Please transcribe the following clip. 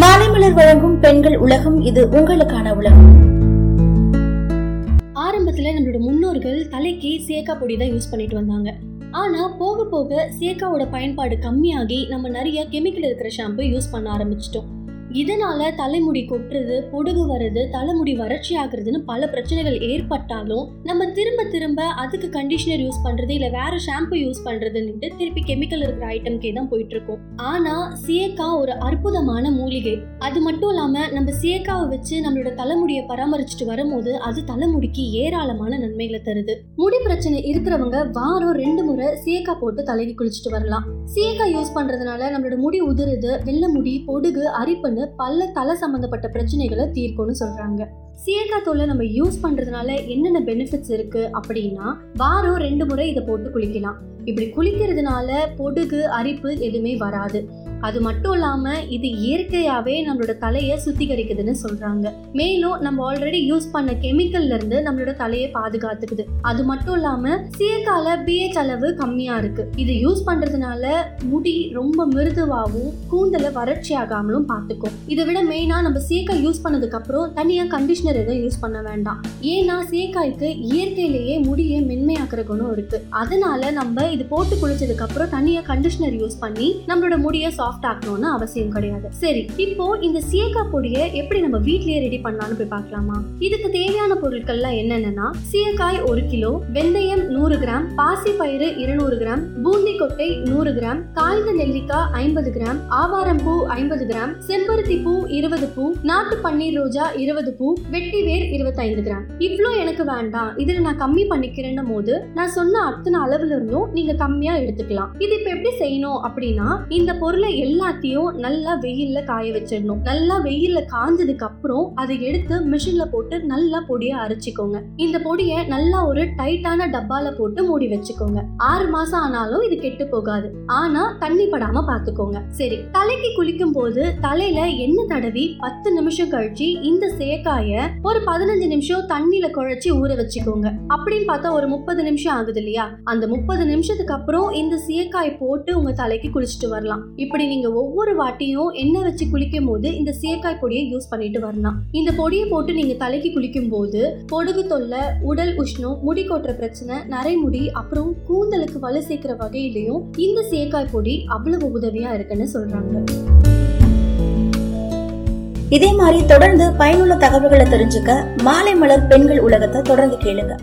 மாலைமலர் வழங்கும் பெண்கள் உலகம் இது உங்களுக்கான உலகம். ஆரம்பத்துல நம்மளோட முன்னோர்கள் தலைக்கு சேக்கா பொடி தான் யூஸ் பண்ணிட்டு வந்தாங்க. ஆனா போக போக சேக்காவோட பயன்பாடு கம்மியாகி நம்ம நிறைய கெமிக்கல் இருக்கிற ஷாம்பு யூஸ் பண்ண ஆரம்பிச்சிட்டோம். இதனால தலைமுடி கொட்டுறது பொடுகு வர்றது தலைமுடி வறட்சி ஆகுறதுன்னு பல பிரச்சனைகள் ஏற்பட்டாலும் நம்ம திரும்ப திரும்ப அதுக்கு கண்டிஷனர் யூஸ் பண்றது இல்ல வேற ஷாம்பு யூஸ் பண்றதுன்னுட்டு திருப்பி கெமிக்கல் இருக்கிற ஐட்டம்கே தான் போயிட்டு இருக்கோம் ஆனா சியக்கா ஒரு அற்புதமான மூலிகை. அது மட்டும் இல்லாம நம்ம சியக்காவை வச்சு நம்மளோட தலைமுடியை பராமரிச்சுட்டு வரும்போது அது தலைமுடிக்கு ஏராளமான நன்மைகளை தருது. முடி பிரச்சனை இருக்கிறவங்க வாரம் ரெண்டு முறை சேக்கா போட்டு தலைக்கு குளிச்சுட்டு வரலாம். சீயக்காய் யூஸ் பண்றதுனால நம்மளோட முடி உதிருது வெள்ளை முடி பொடுகு அரிப்புன்னு பல தலை சம்மந்தப்பட்ட பிரச்சனைகளை தீர்க்கும்னு சொல்றாங்க. சீயக்காய் தோலை நம்ம யூஸ் பண்றதுனால என்னென்ன பெனிஃபிட்ஸ் இருக்கு அப்படின்னா வாரம் ரெண்டு முறை இதை போட்டு குளிக்கலாம். இப்படி குளிக்கிறதுனால பொடுகு அரிப்பு எதுவுமே வராது. அது மட்டும் இல்லாம இது இயற்கையாவே நம்மளோட தலையை சுத்திகரிக்குதுன்னு சொல்றாங்க. மேலும் நம்ம ஆல்ரெடி யூஸ் பண்ண கெமிக்கல்ல இருந்து நம்மளோட தலையை பாதுகாத்துக்குது. அது மட்டும் இல்லாம சீக்கால பிஹெச் அளவு கம்மியா இருக்கு. இது யூஸ் பண்றதுனால முடி ரொம்ப மிருதுவாகவும் கூந்தலை வறட்சி ஆகாமலும் பார்த்துக்கும். இதை விட மெயினா நம்ம சீக்காய் யூஸ் பண்ணதுக்கு அப்புறம் தனியா கண்டிஷனர் எதுவும் யூஸ் பண்ண வேண்டாம். ஏன்னா சீக்காய்க்கு இயற்கையிலேயே முடியை மென்மையாக்குற குணம் இருக்கு. அதனால நம்ம இது போட்டு குளிச்சதுக்கு அப்புறம் தனியா கண்டிஷனர் யூஸ் பண்ணி நம்மளோட முடியை சாஃப்ட் ஆக்கணும்னு அவசியம் கிடையாது. சரி இப்போ இந்த சீயக்காய் பொடியை எப்படி நம்ம வீட்லயே ரெடி பண்ணலாம்னு போய் பார்க்கலாமா? இதுக்கு தேவையான பொருட்கள்லாம் என்னென்னன்னா சீயக்காய் ஒரு கிலோ வெந்தயம் நூறு கிராம் பாசி பயிறு இருநூறு கிராம் பூந்தி கொட்டை நூறு கிராம் காய்ந்த நெல்லிக்காய் ஐம்பது கிராம் ஆவாரம் பூ ஐம்பது கிராம் செம்பருத்தி பூ இருபது பூ நாட்டு பன்னீர் ரோஜா இருபது பூ வெட்டி வேர் இருபத்தைந்து கிராம். இவ்வளோ எனக்கு வேண்டாம். இதுல நான் கம்மி பண்ணிக்கிறேன்னும் போது நான் சொன்ன அத்தனை அளவுல இருந்தும் நீங்க கம்மியா எடுத்துக்கலாம். இது இப்ப எப்படி செய்யணும் அப்படின்னா இந்த பொருளை எல்லாத்தையும் நல்லா வெயில்ல காய வச்சிடணும். நல்லா வெயில்ல காஞ்சதுக்கு அப்புறம் அதை எடுத்து மிஷின்ல போட்டு நல்லா பொடியை அரைச்சிக்கோங்க. இந்த பொடியை நல்லா ஒரு டைட்டான டப்பால போட்டு மூடி வச்சுக்கோங்க. ஆறு மாசம் ஆனாலும் இது கெட்டு போகாது. ஆனா தண்ணி படாம பாத்துக்கோங்க. சரி தலைக்கு குளிக்கும் போது தலையில எண்ணெய் தடவி பத்து நிமிஷம் கழிச்சு இந்த சேக்காய ஒரு பதினஞ்சு நிமிஷம் தண்ணியில குழைச்சி ஊற வச்சுக்கோங்க. அப்படின்னு பார்த்தா ஒரு முப்பது நிமிஷம் ஆகுது இல்லையா? அந்த முப்பது நிமிஷத்துக்கு அப்புறம் இந்த சேக்காய் போட்டு உங்க தலைக்கு குளிச்சுட்டு வரலாம். இப்படி நீங்க ஒவ்வொரு வாட்டியும் எண்ணெய் வச்சு குளிக்கும் போது இந்த சீயக்காய் பொடியை யூஸ் பண்ணிட்டு வரலாம். இந்த பொடியை போட்டு நீங்க தலைக்கு குளிக்கும் போது பொடுகு தொல்லை உடல் உஷ்ணம் முடி கொட்டுற பிரச்சனை நரைமுடி அப்புறம் கூந்தலுக்கு வலு சேர்க்கிற வகையிலையும் இந்த சீயக்காய் பொடி அவ்வளவு உதவியா இருக்குன்னு சொல்றாங்க. இதே மாதிரி தொடர்ந்து பயனுள்ள தகவல்களை தெரிஞ்சுக்க மாலை மலர் பெண்கள் உலகத்தை தொடர்ந்து கேளுங்க.